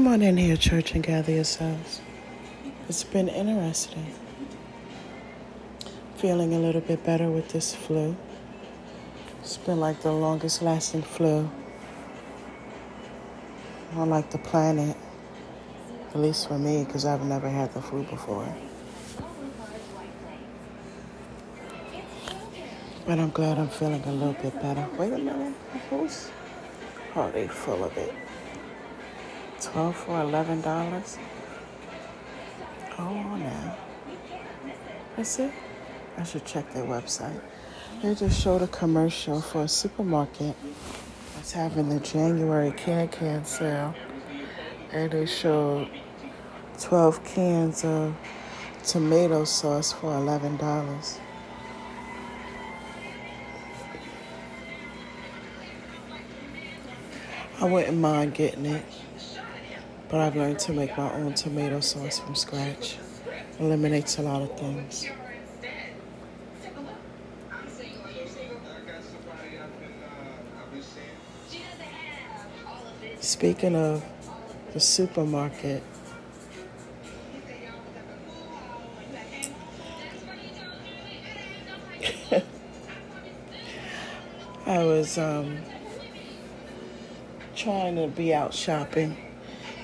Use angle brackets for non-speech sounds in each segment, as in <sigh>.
Come on in here, church, and gather yourselves. It's been interesting. Feeling a little bit better with this flu. It's been like the longest lasting flu on like the planet. At least for me, because I've never had the flu before. But I'm glad I'm feeling a little bit better. Wait a minute. Who's? Oh, they full of it. 12 for $11? Oh, now. That's it? I should check their website. They just showed a commercial for a supermarket that's having the January can can sale. And they showed 12 cans of tomato sauce for $11. I wouldn't mind getting it, but I've learned to make my own tomato sauce from scratch. Eliminates a lot of things. Speaking of the supermarket, <laughs> I was um, trying to be out shopping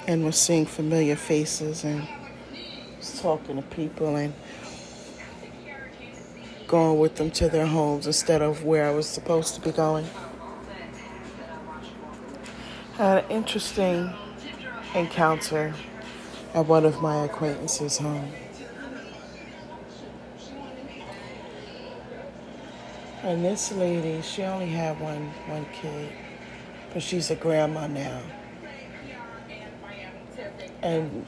and was seeing familiar faces and was talking to people and going with them to their homes instead of where I was supposed to be going. I had an interesting encounter at one of my acquaintances' home. And this lady, she only had one one kid but she's a grandma now. And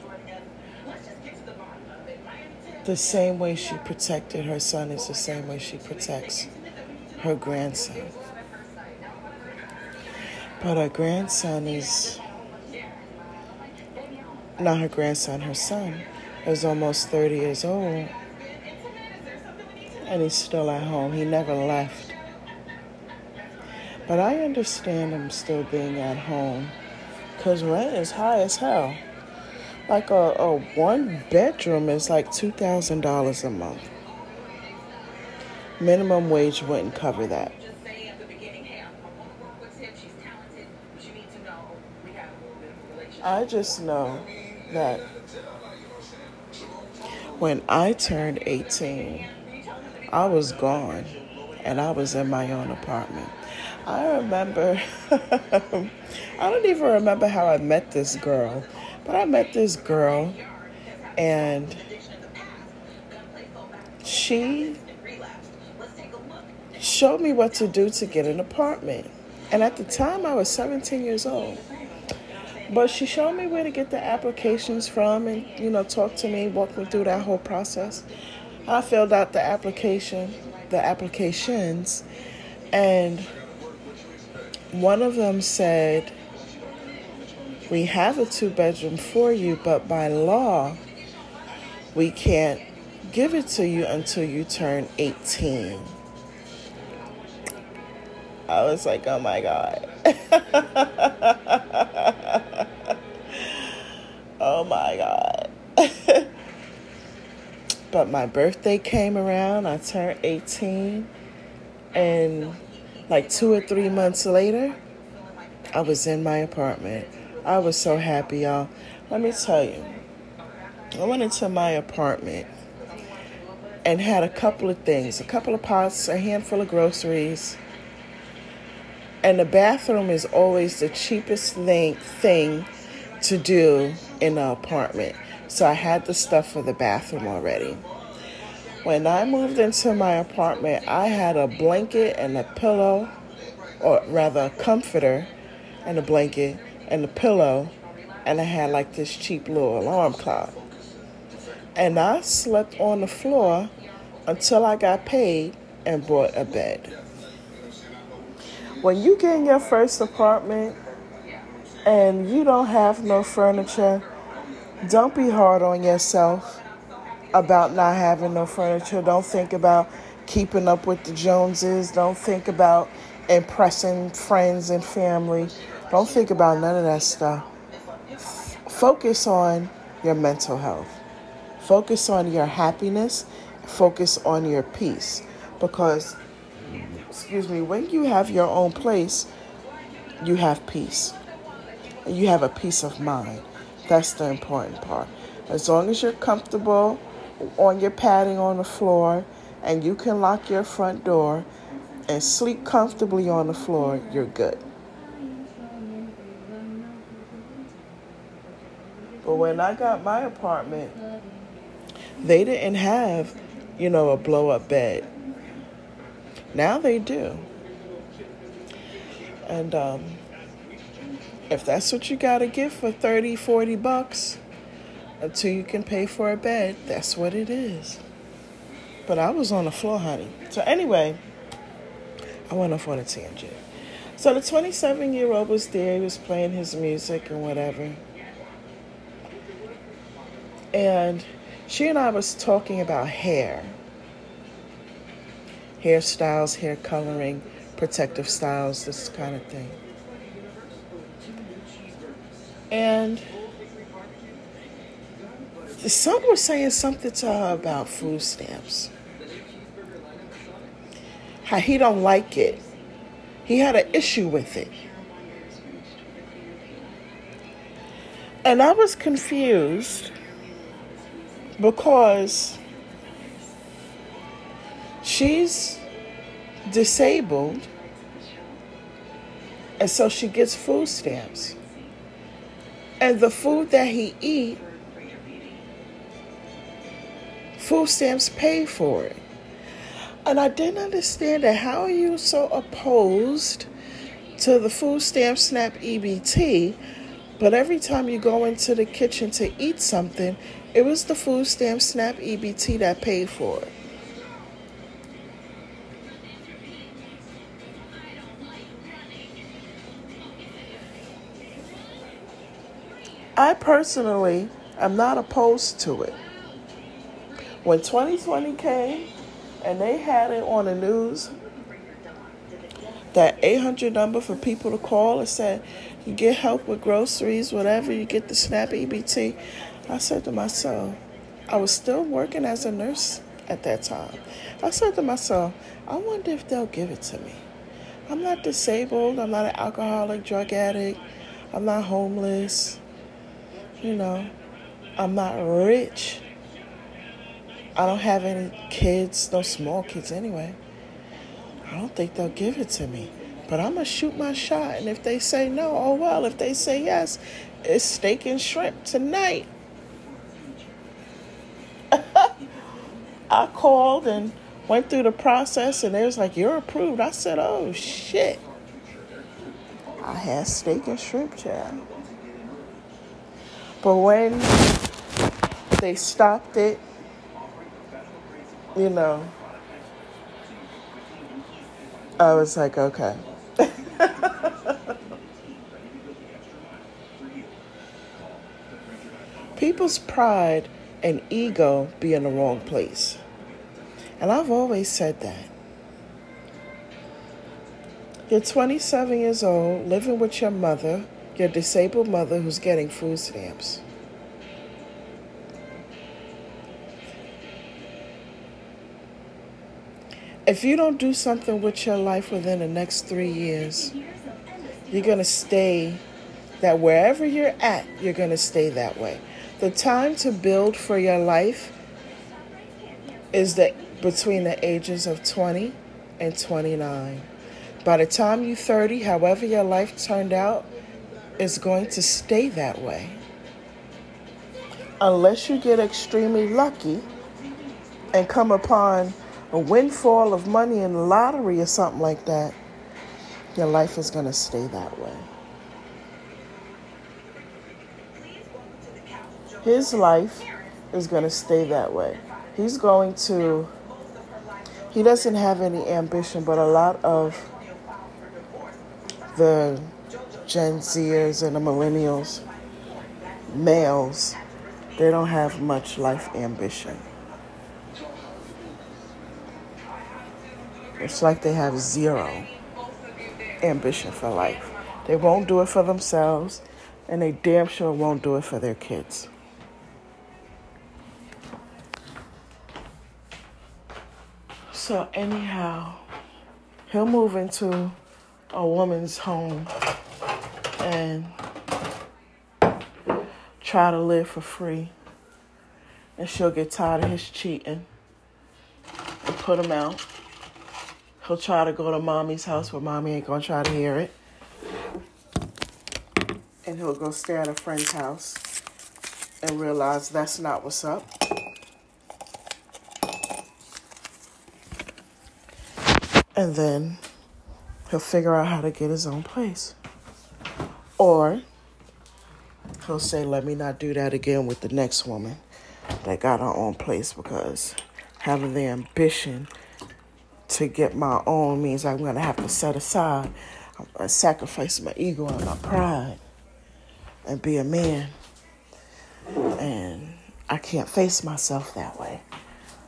the same way she protected her son is the same way she protects her grandson. But her grandson is not her grandson, her son is almost 30 years old. And he's still at home. He never left. But I understand him still being at home because rent is high as hell. Like a, a one bedroom is like $2,000 a month. Minimum wage wouldn't cover that. I just know that when I turned 18, I was gone and I was in my own apartment. I remember, <laughs> I don't even remember how I met this girl, but I met this girl and she showed me what to do to get an apartment. And at the time, I was 17 years old. But she showed me where to get the applications from and, you know, talked to me, walked me through that whole process. I filled out the application, the applications, and one of them said, We have a two bedroom for you, but by law, we can't give it to you until you turn 18. I was like, Oh my God. <laughs> oh my God. <laughs> but my birthday came around, I turned 18, and like two or three months later, I was in my apartment. I was so happy, y'all. Let me tell you, I went into my apartment and had a couple of things a couple of pots, a handful of groceries. And the bathroom is always the cheapest thing, thing to do in an apartment. So I had the stuff for the bathroom already. When I moved into my apartment, I had a blanket and a pillow, or rather a comforter and a blanket and a pillow, and I had like this cheap little alarm clock. And I slept on the floor until I got paid and bought a bed. When you get in your first apartment and you don't have no furniture, don't be hard on yourself about not having no furniture. Don't think about keeping up with the Joneses. Don't think about impressing friends and family. Don't think about none of that stuff. focus on your mental health. Focus on your happiness. Focus on your peace. Because, excuse me, when you have your own place, you have peace. And you have a peace of mind. That's the important part. As long as you're comfortable on your padding on the floor and you can lock your front door and sleep comfortably on the floor, you're good. But when I got my apartment, they didn't have, you know, a blow up bed. Now they do. And um, if that's what you got to give for 30, 40 bucks until you can pay for a bed, that's what it is. But I was on the floor, honey. So, anyway, I went off on a tangent. So, the 27 year old was there, he was playing his music and whatever. And she and I was talking about hair hairstyles, hair coloring, protective styles, this kind of thing. And some were saying something to her about food stamps. How he don't like it. He had an issue with it. And I was confused because she's disabled and so she gets food stamps. And the food that he eat food stamps pay for it. And i didn't understand that how are you so opposed to the food stamp snap ebt but every time you go into the kitchen to eat something it was the food stamp SNAP EBT that paid for it. I personally am not opposed to it. When 2020 came and they had it on the news, that 800 number for people to call and said, you get help with groceries, whatever, you get the SNAP EBT. I said to myself, I was still working as a nurse at that time. I said to myself, I wonder if they'll give it to me. I'm not disabled. I'm not an alcoholic, drug addict. I'm not homeless. You know, I'm not rich. I don't have any kids, no small kids anyway. I don't think they'll give it to me. But I'm going to shoot my shot. And if they say no, oh well. If they say yes, it's steak and shrimp tonight. <laughs> I called and went through the process, and they was like, "You're approved." I said, "Oh shit!" I had steak and shrimp, child. But when they stopped it, you know, I was like, okay. <laughs> People's pride and ego be in the wrong place. And I've always said that. You're 27 years old, living with your mother, your disabled mother who's getting food stamps. If you don't do something with your life within the next three years, you're going to stay that wherever you're at, you're going to stay that way. The time to build for your life is the between the ages of 20 and 29. By the time you're 30, however your life turned out, is going to stay that way. Unless you get extremely lucky and come upon a windfall of money in the lottery or something like that, your life is going to stay that way. His life is going to stay that way. He's going to, he doesn't have any ambition, but a lot of the Gen Zers and the millennials, males, they don't have much life ambition. It's like they have zero ambition for life. They won't do it for themselves. And they damn sure won't do it for their kids. So, anyhow, he'll move into a woman's home and try to live for free. And she'll get tired of his cheating and put him out. He'll try to go to mommy's house where mommy ain't gonna try to hear it. And he'll go stay at a friend's house and realize that's not what's up. And then he'll figure out how to get his own place. Or he'll say, let me not do that again with the next woman that got her own place because having the ambition to get my own means I'm going to have to set aside, uh, sacrifice my ego and my pride and be a man. And I can't face myself that way.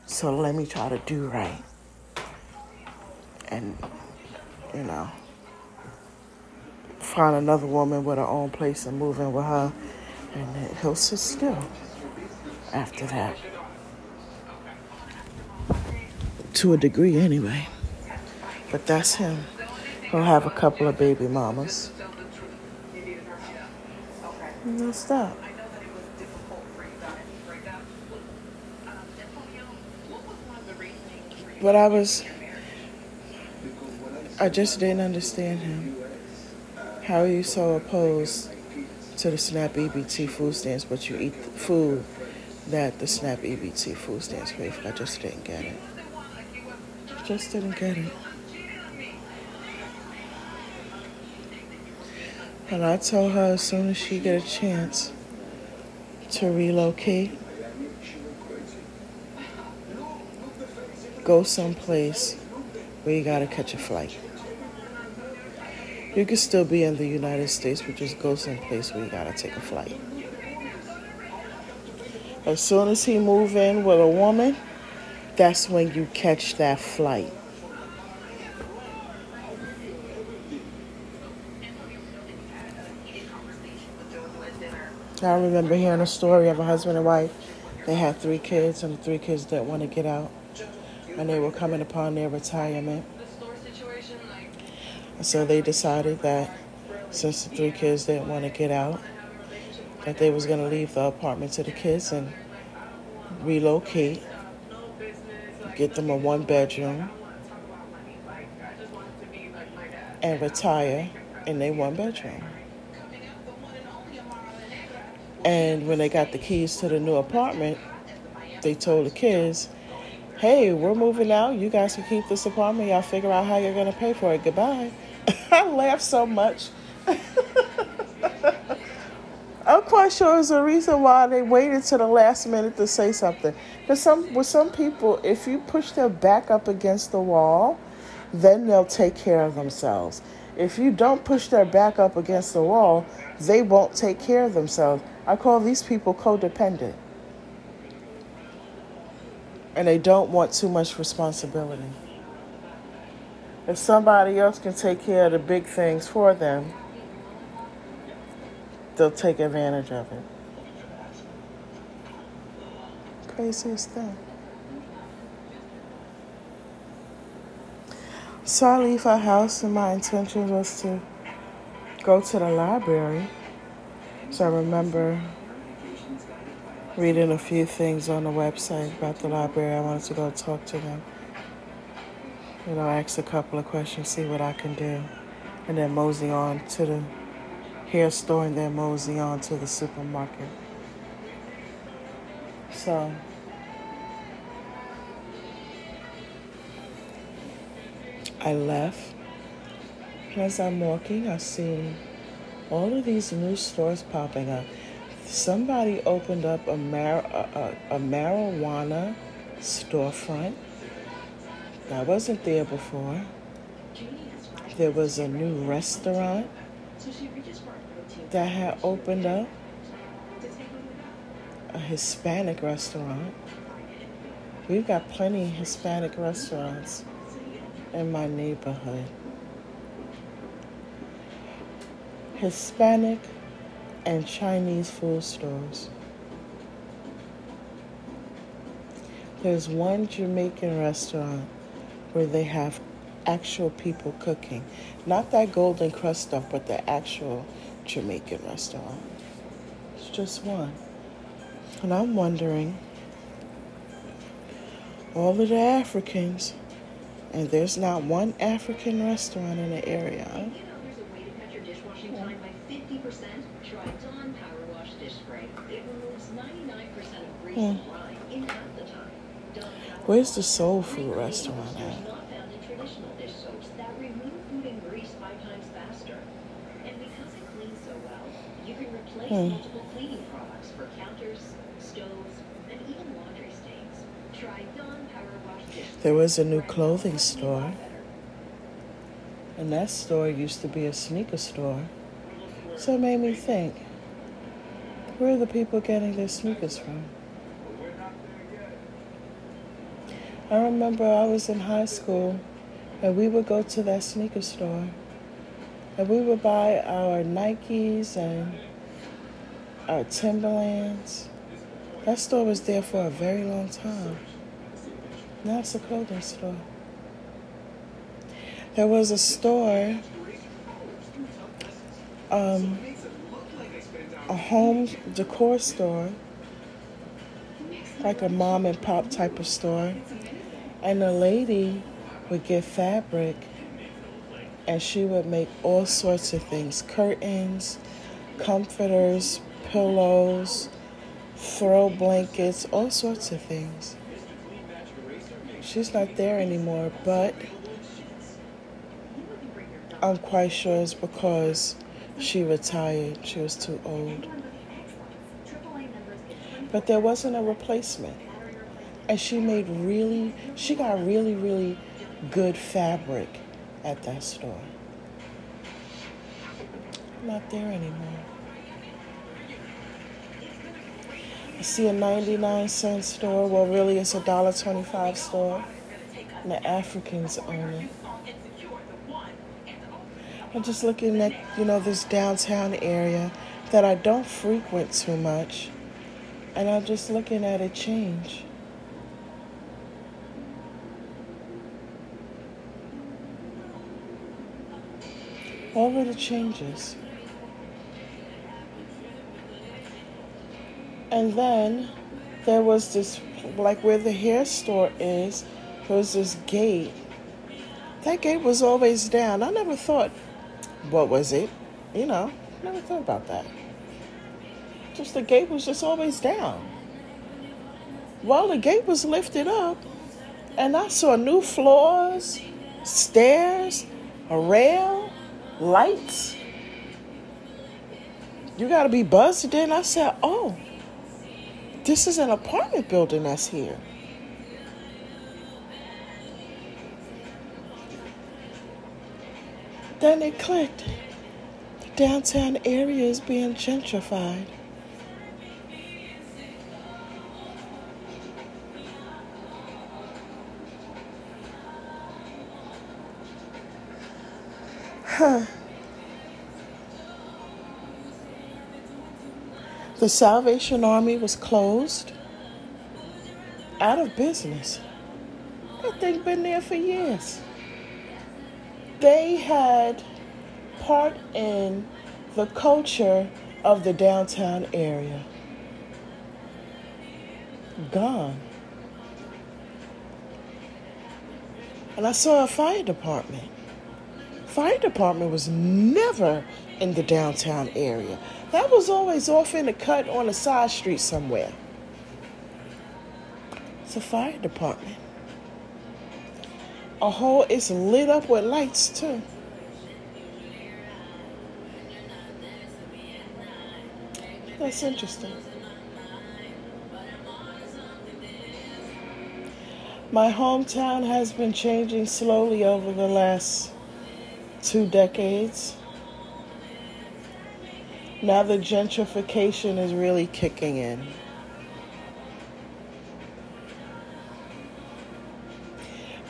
So let me try to do right. And, you know, find another woman with her own place and move in with her. And he'll sit still after that. To a degree, anyway. But that's him. He'll have a couple of baby mamas. That's that. But I was, I just didn't understand him. How are you so opposed to the SNAP EBT food stamps, but you eat food that the SNAP EBT food stamps pay for? I just didn't get it. Just didn't get it. And I told her as soon as she get a chance to relocate, go someplace where you gotta catch a flight. You can still be in the United States, but just go someplace where you gotta take a flight. As soon as he move in with a woman, that's when you catch that flight. I remember hearing a story of a husband and wife. They had three kids, and the three kids didn't want to get out, and they were coming upon their retirement. So they decided that since the three kids didn't want to get out, that they was going to leave the apartment to the kids and relocate, get them a one bedroom, and retire in their one bedroom. And when they got the keys to the new apartment, they told the kids, hey, we're moving out. You guys can keep this apartment. Y'all figure out how you're going to pay for it. Goodbye. <laughs> I laughed so much. <laughs> I'm quite sure there's a reason why they waited to the last minute to say something. Because some, with some people, if you push their back up against the wall, then they'll take care of themselves. If you don't push their back up against the wall, they won't take care of themselves. I call these people codependent. And they don't want too much responsibility. If somebody else can take care of the big things for them, they'll take advantage of it. Craziest thing. So I leave our house, and my intention was to go to the library. So I remember reading a few things on the website about the library. I wanted to go talk to them. You know, ask a couple of questions, see what I can do, and then mosey on to the hair store and then mosey on to the supermarket. So, I left. As I'm walking, I see all of these new stores popping up. Somebody opened up a, mar- a, a, a marijuana storefront that wasn't there before. There was a new restaurant that had opened up, a Hispanic restaurant. We've got plenty of Hispanic restaurants in my neighborhood. Hispanic and Chinese food stores. There's one Jamaican restaurant where they have actual people cooking. Not that Golden Krust stuff, but the actual Jamaican restaurant. It's just one. And I'm wondering, all of the Africans, and there's not one African restaurant in the area. Hmm. Where's the soul food restaurant at? Hmm. multiple cleaning products for counters, stoves, and even laundry stains. Try Dawn Power Wash Dish. There was a new clothing store. And that store used to be a sneaker store. So it made me think where are the people getting their sneakers from? I remember I was in high school and we would go to that sneaker store and we would buy our Nikes and our Timberlands. That store was there for a very long time. Now it's a clothing store. There was a store, um, a home decor store, like a mom and pop type of store. And the lady would get fabric and she would make all sorts of things curtains, comforters, pillows, throw blankets, all sorts of things. She's not there anymore, but I'm quite sure it's because she retired. She was too old. But there wasn't a replacement. And she made really, she got really, really good fabric at that store. Not there anymore. I see a 99 cent store. Well, really, it's a dollar 25 store. And the Africans own it. I'm just looking at, you know, this downtown area that I don't frequent too much. And I'm just looking at it change. Of the changes. And then there was this, like where the hair store is, there was this gate. That gate was always down. I never thought, what was it? You know, never thought about that. Just the gate was just always down. Well, the gate was lifted up, and I saw new floors, stairs, a rail, lights. You got to be buzzed in. I said, oh. This is an apartment building that's here. Then it clicked. The downtown area is being gentrified. Huh. The Salvation Army was closed, out of business. That thing's been there for years. They had part in the culture of the downtown area. Gone. And I saw a fire department. Fire department was never in the downtown area. That was always off in a cut on a side street somewhere. It's a fire department. A whole, is lit up with lights too. That's interesting. My hometown has been changing slowly over the last two decades. Now the gentrification is really kicking in.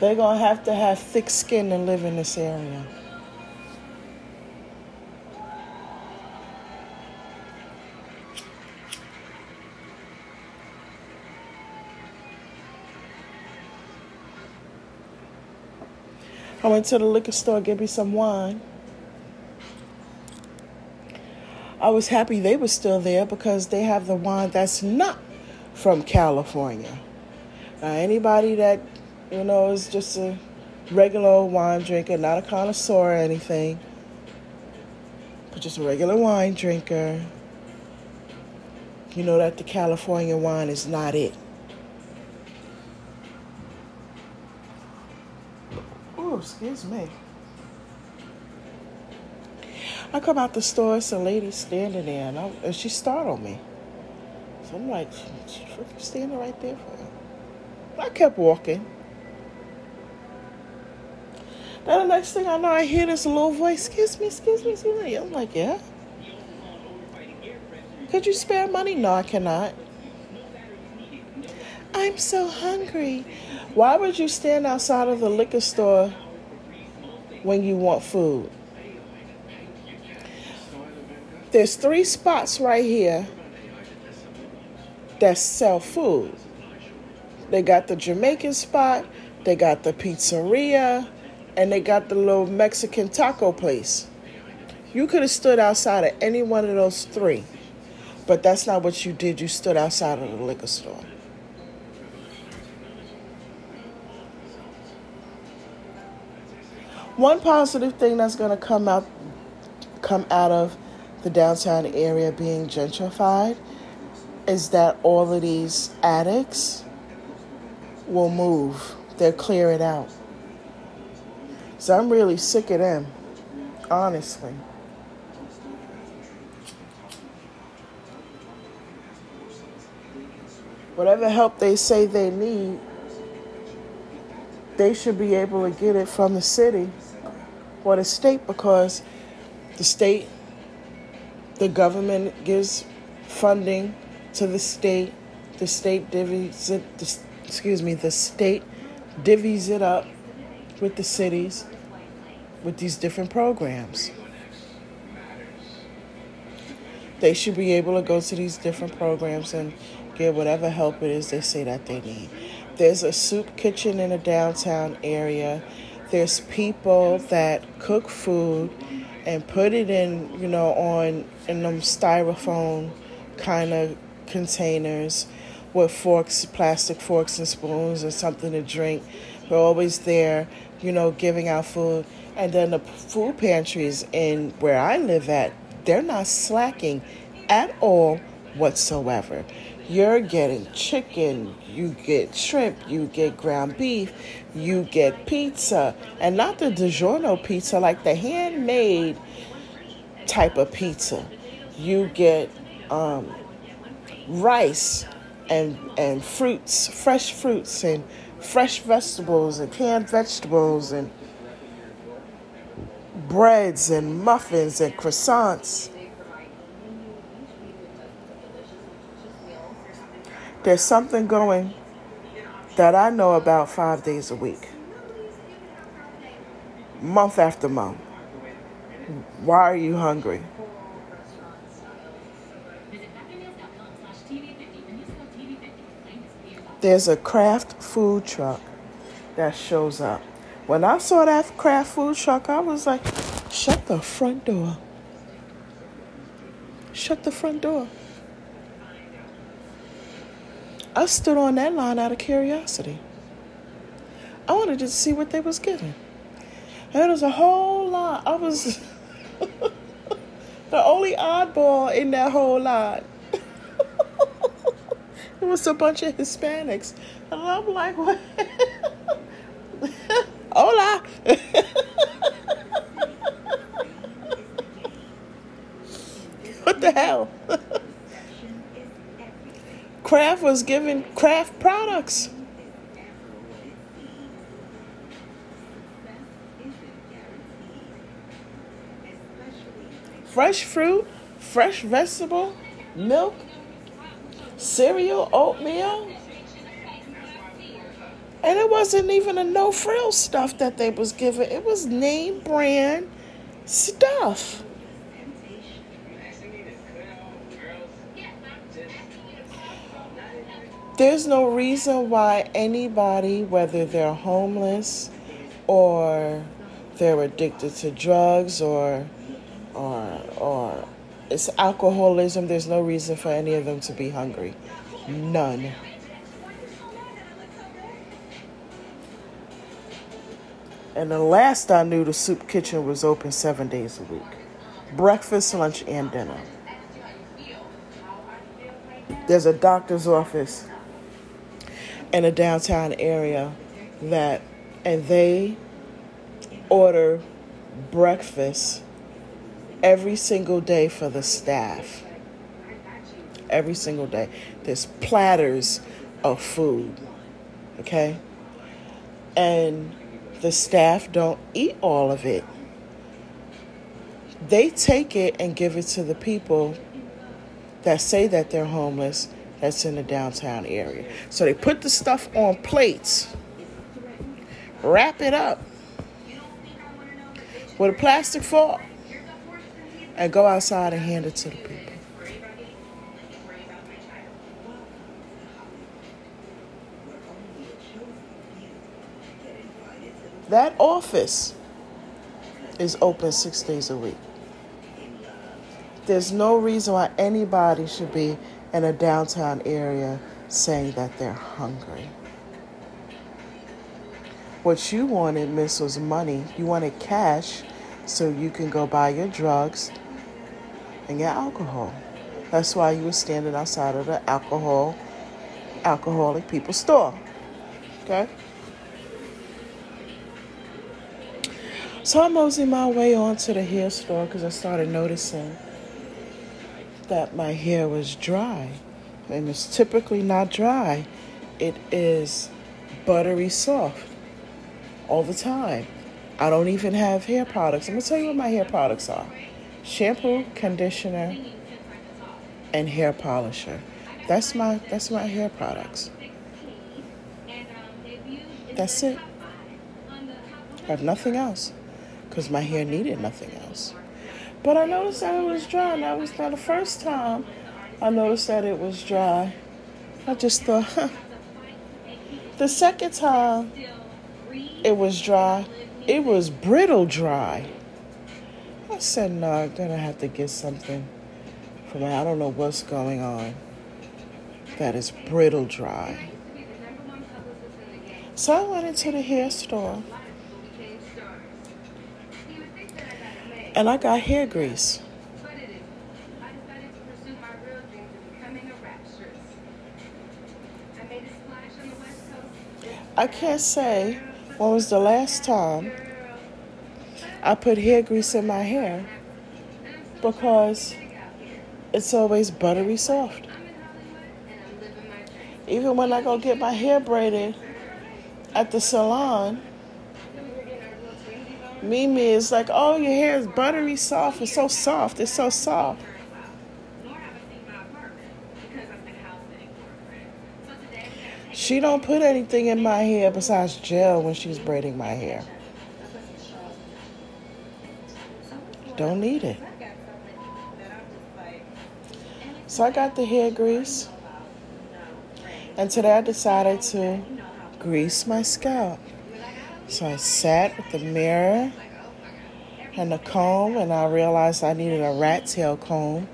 They're going to have to have thick skin to live in this area. I went to the liquor store, get me some wine. I was happy they were still there because they have the wine that's not from California. Now, anybody that, you know, is just a regular wine drinker, not a connoisseur or anything, but just a regular wine drinker, you know that the California wine is not it. Oh, excuse me. I come out the store, it's a lady standing there, and, I, and she startled me. So I'm like, she's standing right there for I kept walking. Then the next thing I know, I hear this low voice, excuse me, excuse me, excuse me. I'm like, yeah. Could you spare money? No, I cannot. I'm so hungry. Why would you stand outside of the liquor store when you want food? There's three spots right here that sell food. They got the Jamaican spot, they got the pizzeria, and they got the little Mexican taco place. You could have stood outside of any one of those three, but that's not what you did. You stood outside of the liquor store. One positive thing that's going to come out come out of the downtown area being gentrified is that all of these addicts will move. They'll clear it out. So I'm really sick of them, honestly. Whatever help they say they need, they should be able to get it from the city or the state because the state the government gives funding to the state. The state divvies it, the, excuse me, the state divvies it up with the cities with these different programs. They should be able to go to these different programs and get whatever help it is they say that they need. There's a soup kitchen in a downtown area. There's people that cook food and put it in, you know, on in them styrofoam kind of containers with forks, plastic forks and spoons, and something to drink. We're always there, you know, giving out food. And then the food pantries in where I live at, they're not slacking at all whatsoever. You're getting chicken, you get shrimp, you get ground beef, you get pizza, and not the DiGiorno pizza, like the handmade type of pizza. You get um, rice and and fruits, fresh fruits and fresh vegetables and canned vegetables and breads and muffins and croissants. There's something going that I know about five days a week, month after month. Why are you hungry? There's a Kraft food truck that shows up. When I saw that Kraft food truck, I was like, shut the front door. Shut the front door. I stood on that line out of curiosity. I wanted to see what they was giving. And there was a whole lot. I was <laughs> the only oddball in that whole lot. <laughs> it was a bunch of Hispanics. And I'm like, what? <laughs> Hola. what the hell? Kraft was giving Kraft products. Fresh fruit, fresh vegetable, milk, cereal, oatmeal. And it wasn't even a no frill stuff that they was giving. It was name brand stuff. There's no reason why anybody, whether they're homeless or they're addicted to drugs or or or it's alcoholism. There's no reason for any of them to be hungry. None. And the last I knew, the soup kitchen was open seven days a week breakfast, lunch, and dinner. There's a doctor's office in a downtown area that, and they order breakfast every single day for the staff. Every single day. There's platters of food. Okay? And the staff don't eat all of it. They take it and give it to the people that say that they're homeless that's in the downtown area. So they put the stuff on plates, wrap it up with a plastic fork, and go outside and hand it to the people. That office is open six days a week. There's no reason why anybody should be in a downtown area saying that they're hungry. What you wanted, Miss, was money. You wanted cash so you can go buy your drugs and your alcohol. That's why you were standing outside of the alcohol alcoholic people store. Okay? So I'm moseying my way on to the hair store because I started noticing that my hair was dry. And it's typically not dry, it is buttery soft all the time. I don't even have hair products. I'm to tell you what my hair products are shampoo, conditioner, and hair polisher. That's my that's my hair products. That's it. I have nothing else because my hair needed nothing else. But I noticed that it was dry, and that was not the first time I noticed that it was dry. I just thought, huh. The second time it was dry, it was brittle dry. I said, no, I'm gonna have to get something for my, I don't know what's going on. That is brittle dry. So I went into the hair store and I got hair grease. I can't say when was the last time I put hair grease in my hair because it's always buttery soft. Even when I go get my hair braided at the salon, Mimi is like, oh, your hair is buttery soft. It's so soft. It's so soft. She don't put anything in my hair besides gel when she's braiding my hair. Don't need it. So I got the hair grease. And today I decided to grease my scalp. So I sat with the mirror and the comb, and I realized I needed a rat tail comb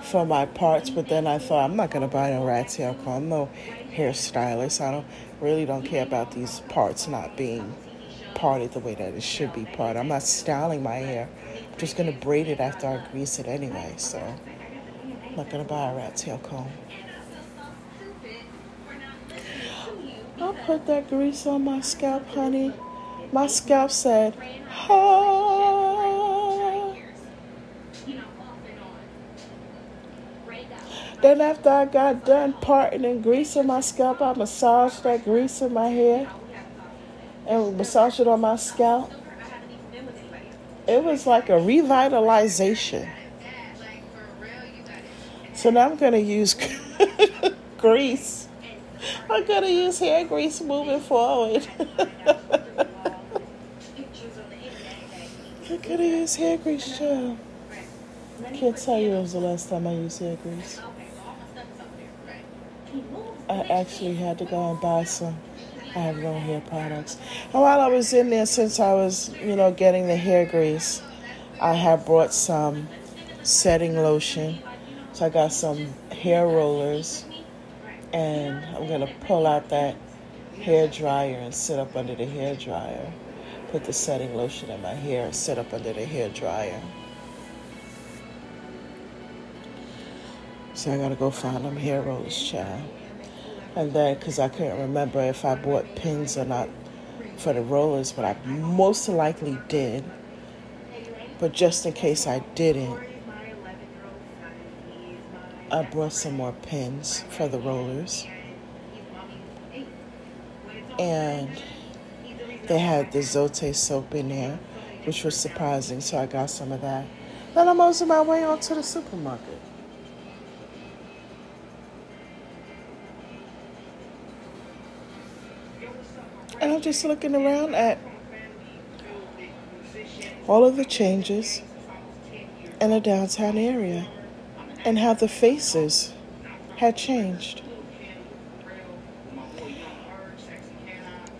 for my parts. But then I thought, I'm not going to buy no rat tail comb. I'm no hairstylist. I don't really don't care about these parts not being parted the way that it should be parted. I'm not styling my hair. I'm just going to braid it after I grease it anyway. So I'm not going to buy a rat tail comb. I'll put that grease on my scalp, honey. My scalp said, ah. Then after I got done parting and greasing my scalp, I massaged that grease in my hair and massaged it on my scalp. It was like a revitalization. So now I'm going to use <laughs> grease. I'm going to use hair grease moving forward. <laughs> I at used hair grease. I can't tell you it was the last time I used hair grease. I actually had to go and buy some I have no hair products. And while I was in there, since I was, you know, getting the hair grease, I have brought some setting lotion. So I got some hair rollers, and I'm gonna pull out that hair dryer and sit up under the hair dryer. Put the setting lotion in my hair and sit up under the hair dryer. So I gotta go find them hair rollers, child. And then, because I couldn't remember if I bought pins or not for the rollers, but I most likely did. But just in case I didn't, I brought some more pins for the rollers. And they had the Zote soap in there, which was surprising, so I got some of that. Then I'm on my way on to the supermarket. And I'm just looking around at all of the changes in the downtown area and how the faces had changed.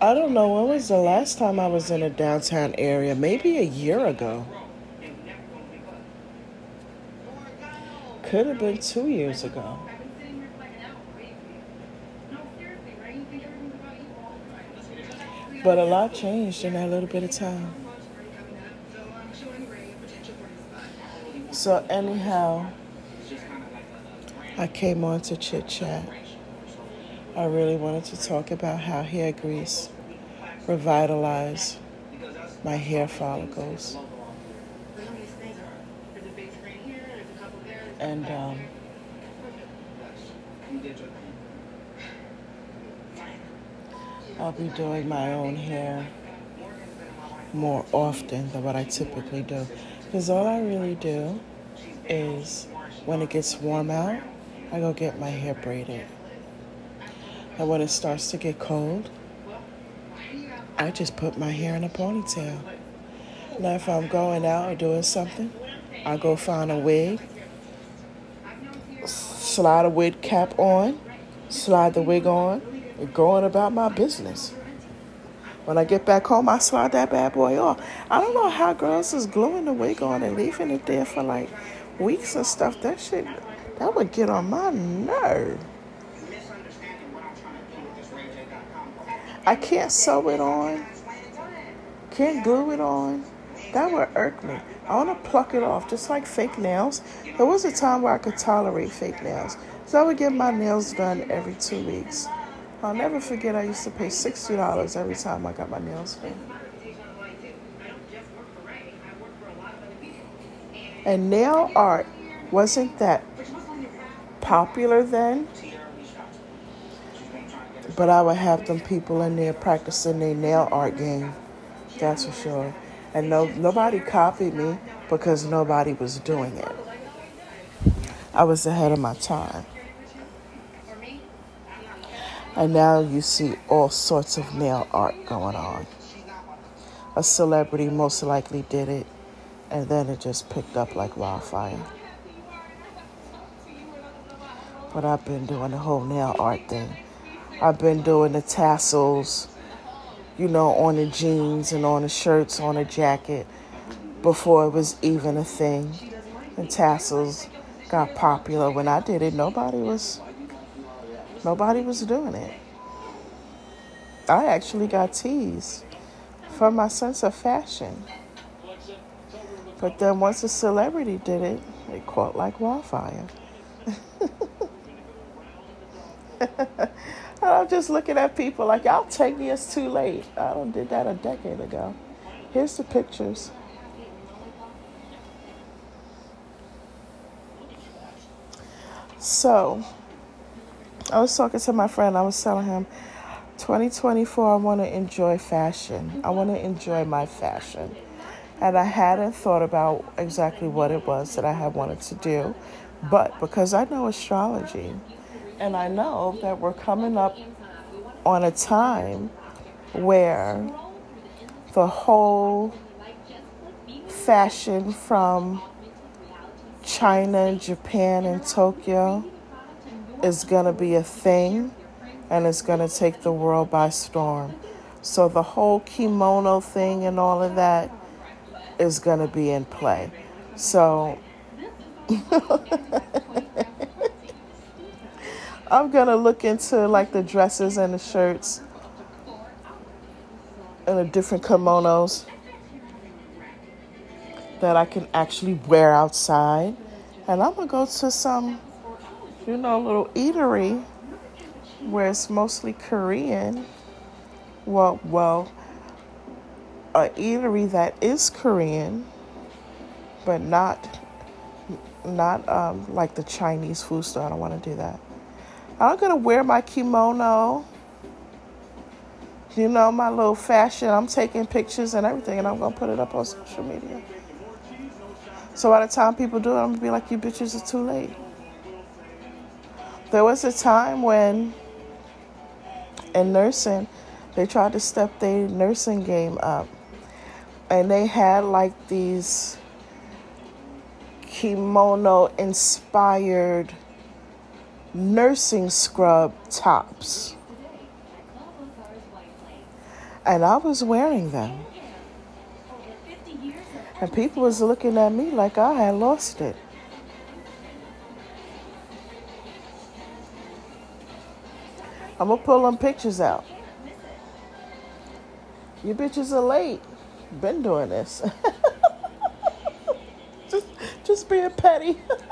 I don't know when was the last time I was in a downtown area, maybe a year ago. Could have been two years ago. But a lot changed in that little bit of time. So, anyhow, I came on to chit chat. I really wanted to talk about how hair grease revitalized my hair follicles. And um, I'll be doing my own hair more often than what I typically do. Because all I really do is when it gets warm out, I go get my hair braided. And when it starts to get cold, I just put my hair in a ponytail. Now, if I'm going out or doing something, I go find a wig, slide a wig cap on, slide the wig on, and going about my business. When I get back home, I slide that bad boy off. I don't know how girls is gluing the wig on and leaving it there for like weeks and stuff. That shit, that would get on my nerve. I can't sew it on, can't glue it on. That would irk me. I want to pluck it off, just like fake nails. There was a time where I could tolerate fake nails. So I would get my nails done every two weeks. I'll never forget I used to pay $60 every time I got my nails done. And nail art wasn't that popular then, but I would have them people in there practicing their nail art game. That's for sure. And no, nobody copied me because nobody was doing it. I was ahead of my time. And now you see all sorts of nail art going on. A celebrity most likely did it, and then it just picked up like wildfire. But I've been doing the whole nail art thing. I've been doing the tassels, you know, on the jeans and on the shirts, on the jacket, before it was even a thing. And tassels got popular. When I did it, nobody was Nobody was doing it. I actually got teased for my sense of fashion. But then once a celebrity did it, it caught like wildfire. <laughs> Oh, I'm just looking at people like, y'all take me, too late. I don't did that a decade ago. Here's the pictures. So, I was talking to my friend, I was telling him, 2024, I want to enjoy fashion. I want to enjoy my fashion. And I hadn't thought about exactly what it was that I had wanted to do. But because I know astrology, and I know that we're coming up on a time where the whole fashion from China and Japan and Tokyo is going to be a thing and it's going to take the world by storm. So the whole kimono thing and all of that is going to be in play. So <laughs> I'm to look into like the dresses and the shirts and the different kimonos that I can actually wear outside. And I'm to go to some, you know, little eatery where it's mostly Korean. Well, well, a eatery that is Korean, but not not um, like the Chinese food store. I don't want to do that. I'm gonna wear my kimono. You know, my little fashion. I'm taking pictures and everything, and I'm gonna put it up on social media. So by the time people do it, I'm gonna be like, you bitches are too late. There was a time when in nursing, they tried to step their nursing game up. And they had like these kimono inspired nursing scrub tops. And I was wearing them. And people was looking at me like I had lost it. I'm gonna pull them pictures out. You bitches are late. Been doing this. <laughs> just just being petty. <laughs>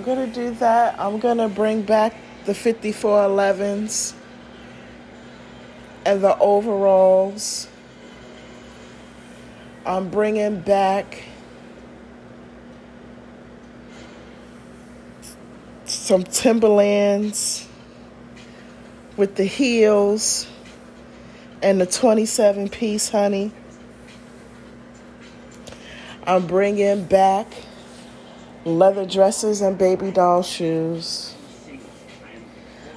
I'm gonna do that. I'm gonna bring back the 5411s and the overalls. I'm bringing back some Timberlands with the heels and the 27 piece honey. I'm bringing back leather dresses and baby doll shoes.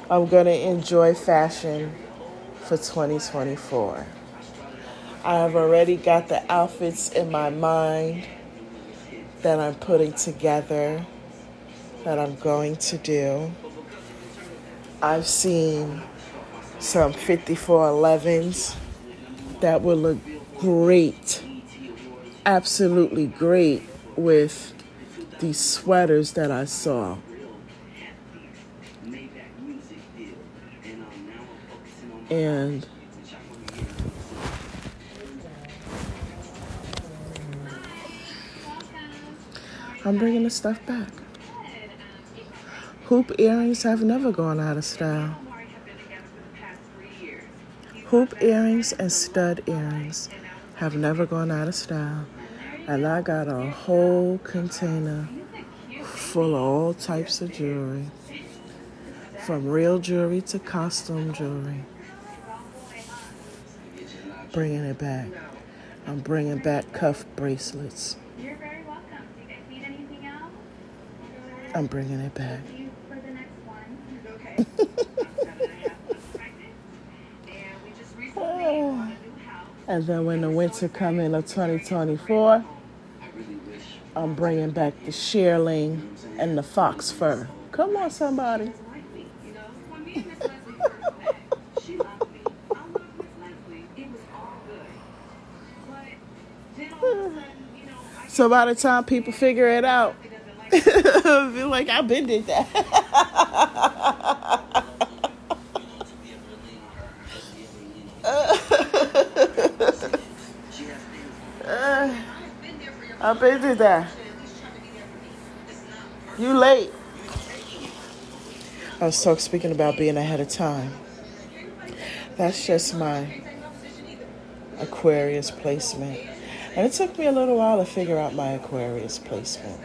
I'm going to enjoy fashion for 2024. I have already got the outfits in my mind that I'm putting together, that I'm going to do. I've seen some 5411s that will look great, absolutely great with these sweaters that I saw. And I'm bringing the stuff back. Hoop earrings have never gone out of style. Hoop earrings and stud earrings have never gone out of style. And I got a whole container full of all types of jewelry, from real jewelry to costume jewelry. Bringing it back. I'm bringing back cuff bracelets. You're very welcome. Do you guys need anything else? I'm bringing it back. <laughs> and then when the winter come in of 2024, I'm bringing back the shearling and the fox fur. Come on, somebody. <laughs> so by the time people figure it out, <laughs> like I've been did that. <laughs> I've been did that. You late. I was talking speaking about being ahead of time. That's just my Aquarius placement. And it took me a little while to figure out my Aquarius placement.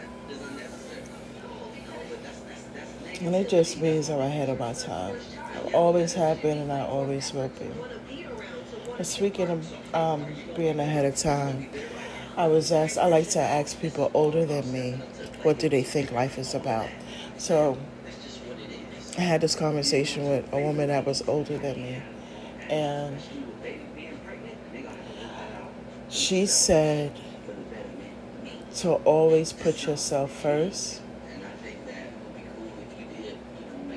And it just means I'm ahead of my time. I always have been and I always will be. And speaking of um, being ahead of time, I was asked, I like to ask people older than me, what do they think life is about? So I had this conversation with a woman that was older than me. And she said to always put yourself first.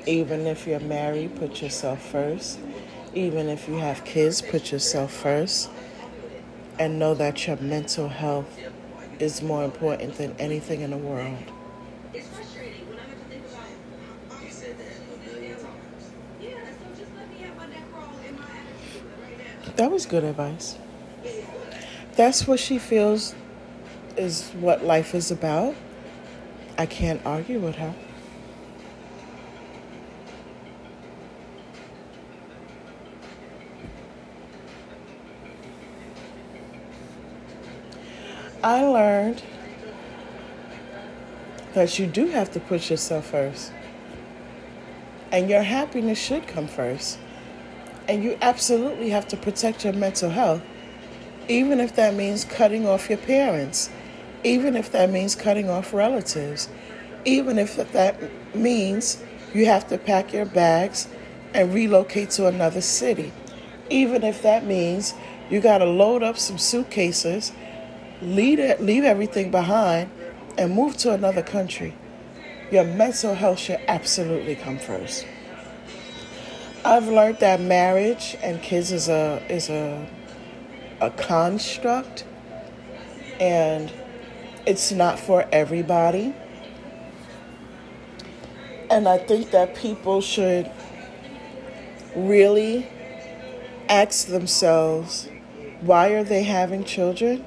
Even if you're married, put yourself first. Even if you have kids, put yourself first. And know that your mental health is more important than anything in the world. That was good advice. That's what she feels is what life is about. I can't argue with her. I learned that you do have to put yourself first. And your happiness should come first. And you absolutely have to protect your mental health, even if that means cutting off your parents, even if that means cutting off relatives, even if that means you have to pack your bags and relocate to another city, even if that means you got to load up some suitcases, leave, leave everything behind, and move to another country. Your mental health should absolutely come first. I've learned that marriage and kids is a is a a construct and it's not for everybody. And I think that people should really ask themselves why are they having children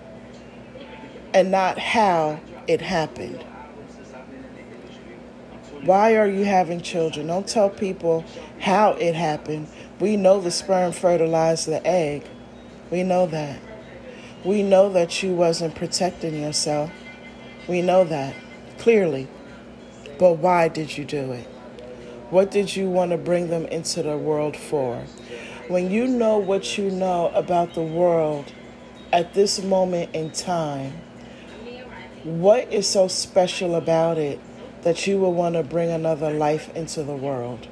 and not how it happened. Why are you having children? Don't tell people how it happened. We know the sperm fertilized the egg. We know that. We know that you wasn't protecting yourself. We know that clearly. But why did you do it? What did you want to bring them into the world for? When you know what you know about the world at this moment in time, what is so special about it that you will want to bring another life into the world.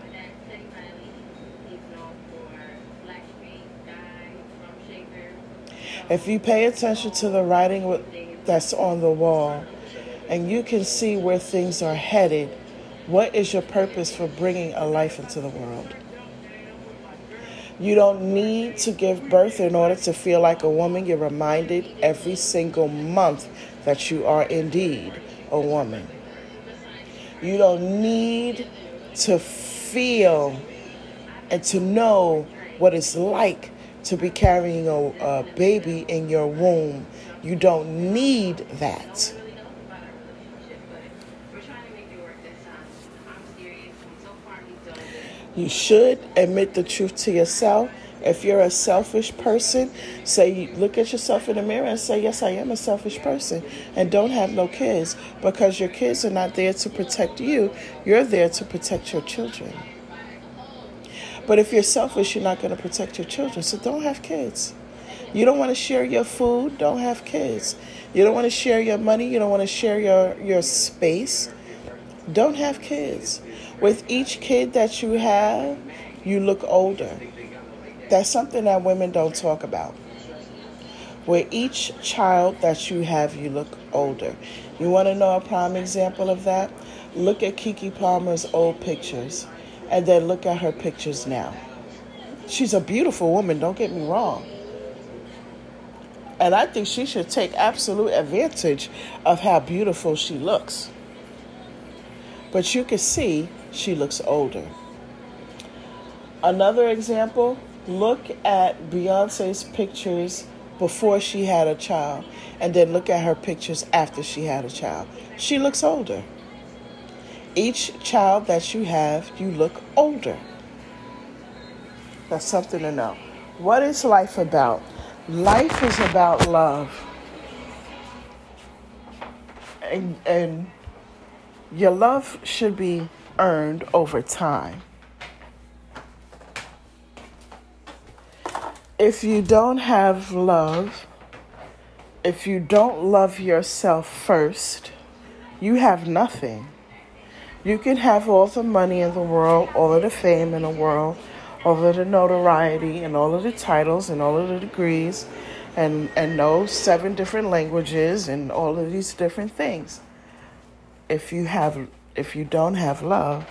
If you pay attention to the writing that's on the wall and you can see where things are headed, what is your purpose for bringing a life into the world? You don't need to give birth in order to feel like a woman. You're reminded every single month that you are indeed a woman. You don't need to feel and to know what it's like to be carrying a, a baby in your womb. You don't need that. You should admit the truth to yourself if you're a selfish person, say, look at yourself in the mirror and say, Yes, I am a selfish person. And don't have no kids because your kids are not there to protect you, you're there to protect your children. But if you're selfish, you're not going to protect your children. So don't have kids. You don't want to share your food, don't have kids. You don't want to share your money, you don't want to share your, your space. Don't have kids. With each kid that you have, you look older. That's something that women don't talk about. Where each child that you have, you look older. You want to know a prime example of that? Look at Keke Palmer's old pictures and then look at her pictures now. She's a beautiful woman, don't get me wrong. And I think she should take absolute advantage of how beautiful she looks. But you can see she looks older. Another example look at Beyonce's pictures before she had a child and then look at her pictures after she had a child. She looks older. Each child that you have, you look older. That's something to know. What is life about? Life is about love. And, and your love should be earned over time. If you don't have love, if you don't love yourself first, you have nothing. You can have all the money in the world, all of the fame in the world, all of the notoriety, and all of the titles and all of the degrees. and and know seven different languages and all of these different things. If you have if you don't have love,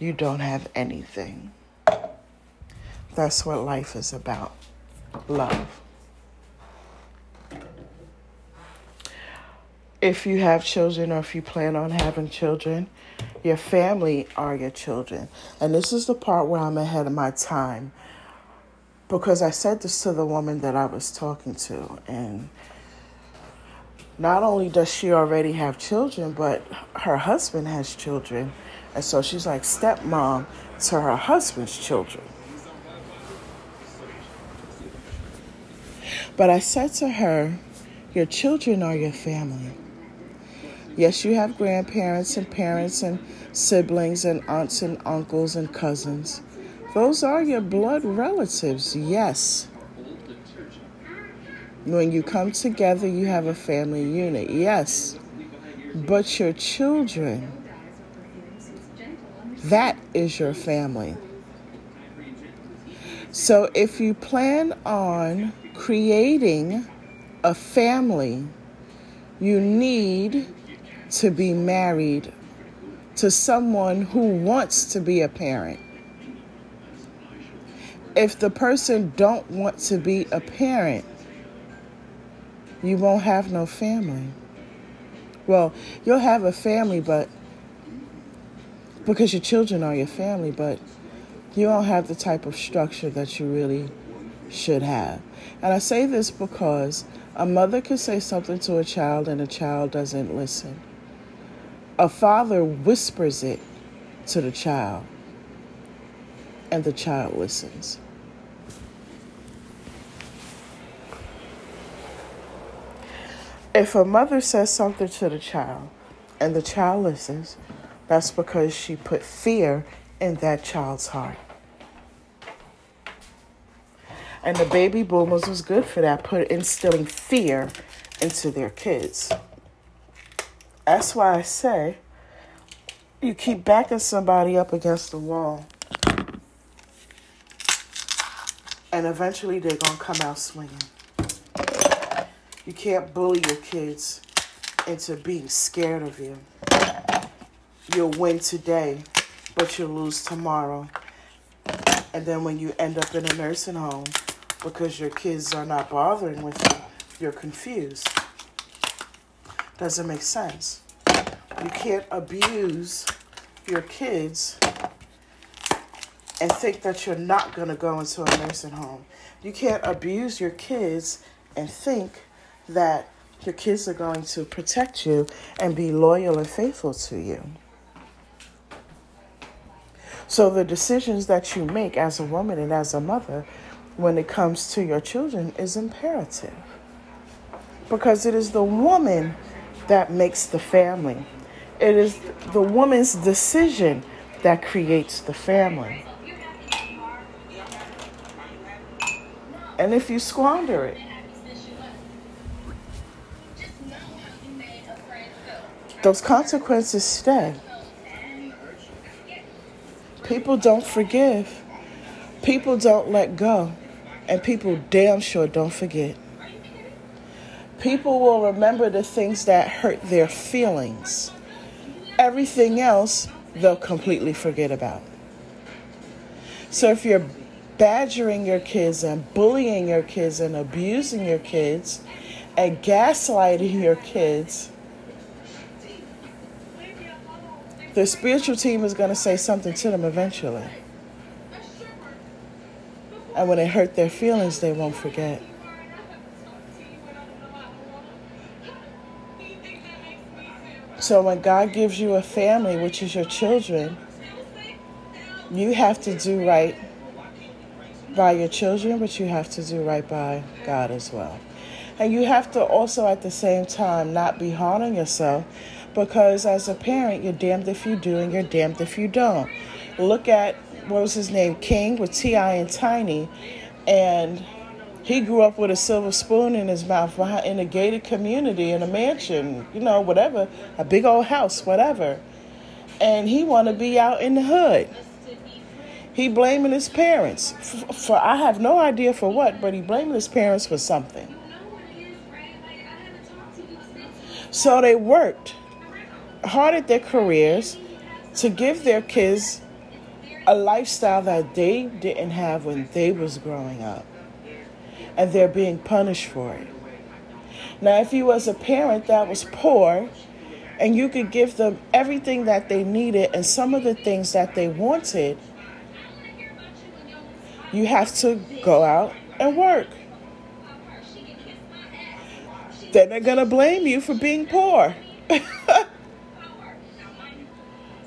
you don't have anything. That's what life is about. Love. If you have children or if you plan on having children, your family are your children. And this is the part where I'm ahead of my time because I said this to the woman that I was talking to, and not only does she already have children, but her husband has children. And so she's like stepmom to her husband's children. But I said to her, Your children are your family. Yes, you have grandparents and parents and siblings and aunts and uncles and cousins. Those are your blood relatives, yes. When you come together, you have a family unit, yes. But your children, that is your family. So if you plan on creating a family, you need to be married to someone who wants to be a parent if the person don't want to be a parent, you won't have no family. Well, you'll have a family, but because your children are your family, but you don't have the type of structure that you really should have. And I say this because a mother can say something to a child and a child doesn't listen. A father whispers it to the child and the child listens. If a mother says something to the child and the child listens, that's because she put fear in that child's heart. And the baby boomers was good for that, put instilling fear into their kids. That's why I say you keep backing somebody up against the wall. And eventually they're going to come out swinging. You can't bully your kids into being scared of you. You'll win today, but you'll lose tomorrow. And then when you end up in a nursing home because your kids are not bothering with you, you're confused. Doesn't make sense. You can't abuse your kids and think that you're not going to go into a nursing home. You can't abuse your kids and think that your kids are going to protect you and be loyal and faithful to you. So, the decisions that you make as a woman and as a mother when it comes to your children is imperative because it is the woman that makes the family. It is the woman's decision that creates the family. And if you squander it, those consequences stay. People don't forgive. People don't let go. And people damn sure don't forget. People will remember the things that hurt their feelings. Everything else, they'll completely forget about. So if you're badgering your kids and bullying your kids and abusing your kids and gaslighting your kids, the spiritual team is going to say something to them eventually. And when it hurt their feelings, they won't forget. So when God gives you a family, which is your children, you have to do right by your children, but you have to do right by God as well. And you have to also at the same time not be hard on yourself because as a parent, you're damned if you do and you're damned if you don't. Look at what was his name, King with T.I. and Tiny, and he grew up with a silver spoon in his mouth in a gated community in a mansion, you know, whatever, a big old house, whatever. And he wanted to be out in the hood. He blaming his parents for, for I have no idea for what, but he blaming his parents for something. So they worked hard at their careers to give their kids a lifestyle that they didn't have when they was growing up. And they're being punished for it. Now, if you was a parent that was poor and you could give them everything that they needed and some of the things that they wanted, you have to go out and work. Then they're going to blame you for being poor. <laughs>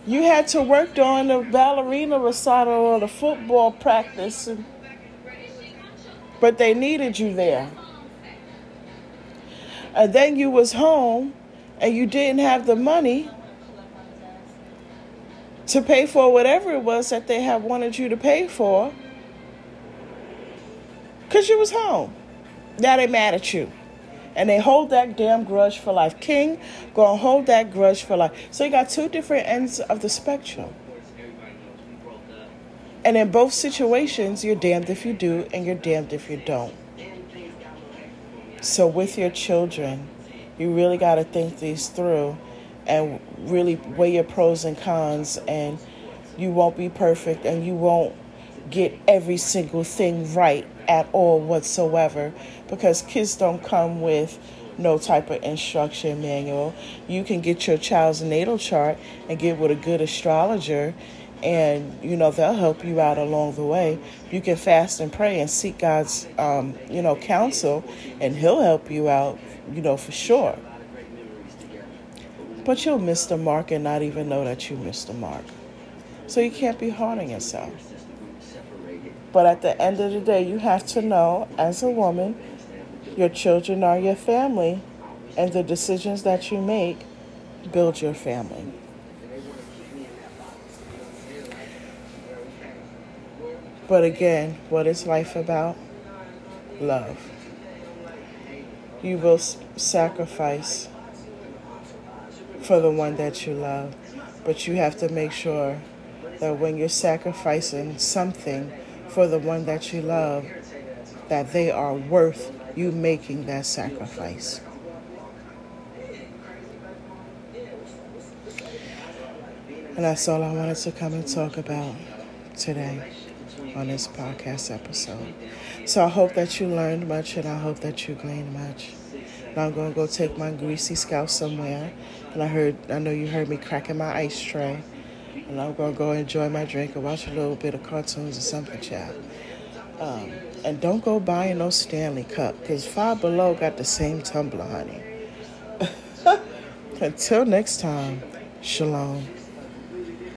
you had to work during the ballerina recital or the football practice, and, but they needed you there. And then you was home and you didn't have the money to pay for whatever it was that they have wanted you to pay for because you was home. Now they mad at you. And they hold that damn grudge for life. King gonna hold that grudge for life. So you got two different ends of the spectrum. And in both situations, you're damned if you do and you're damned if you don't. So with your children, you really got to think these through and really weigh your pros and cons and you won't be perfect and you won't get every single thing right at all whatsoever because kids don't come with no type of instruction manual. You can get your child's natal chart and get with a good astrologer and you know they'll help you out along the way. You can fast and pray and seek god's um, you know counsel and he'll help you out you know for sure. But you'll miss the mark and not even know that you missed the mark. So you can't be hard on yourself but at the end of the day you have to know as a woman your children are your family and the decisions that you make build your family But again, what is life about? Love. You will sacrifice for the one that you love, but you have to make sure that when you're sacrificing something for the one that you love, that they are worth you making that sacrifice. And that's all I wanted to come and talk about today on this podcast episode. So I hope that you learned much and I hope that you gleaned much. Now I'm gonna go take my greasy scalp somewhere. And I heard I know you heard me cracking my ice tray. And I'm gonna go enjoy my drink and watch a little bit of cartoons or something, child. Um, and don't go buying no Stanley cup because Five Below got the same tumbler, honey. <laughs> Until next time, shalom.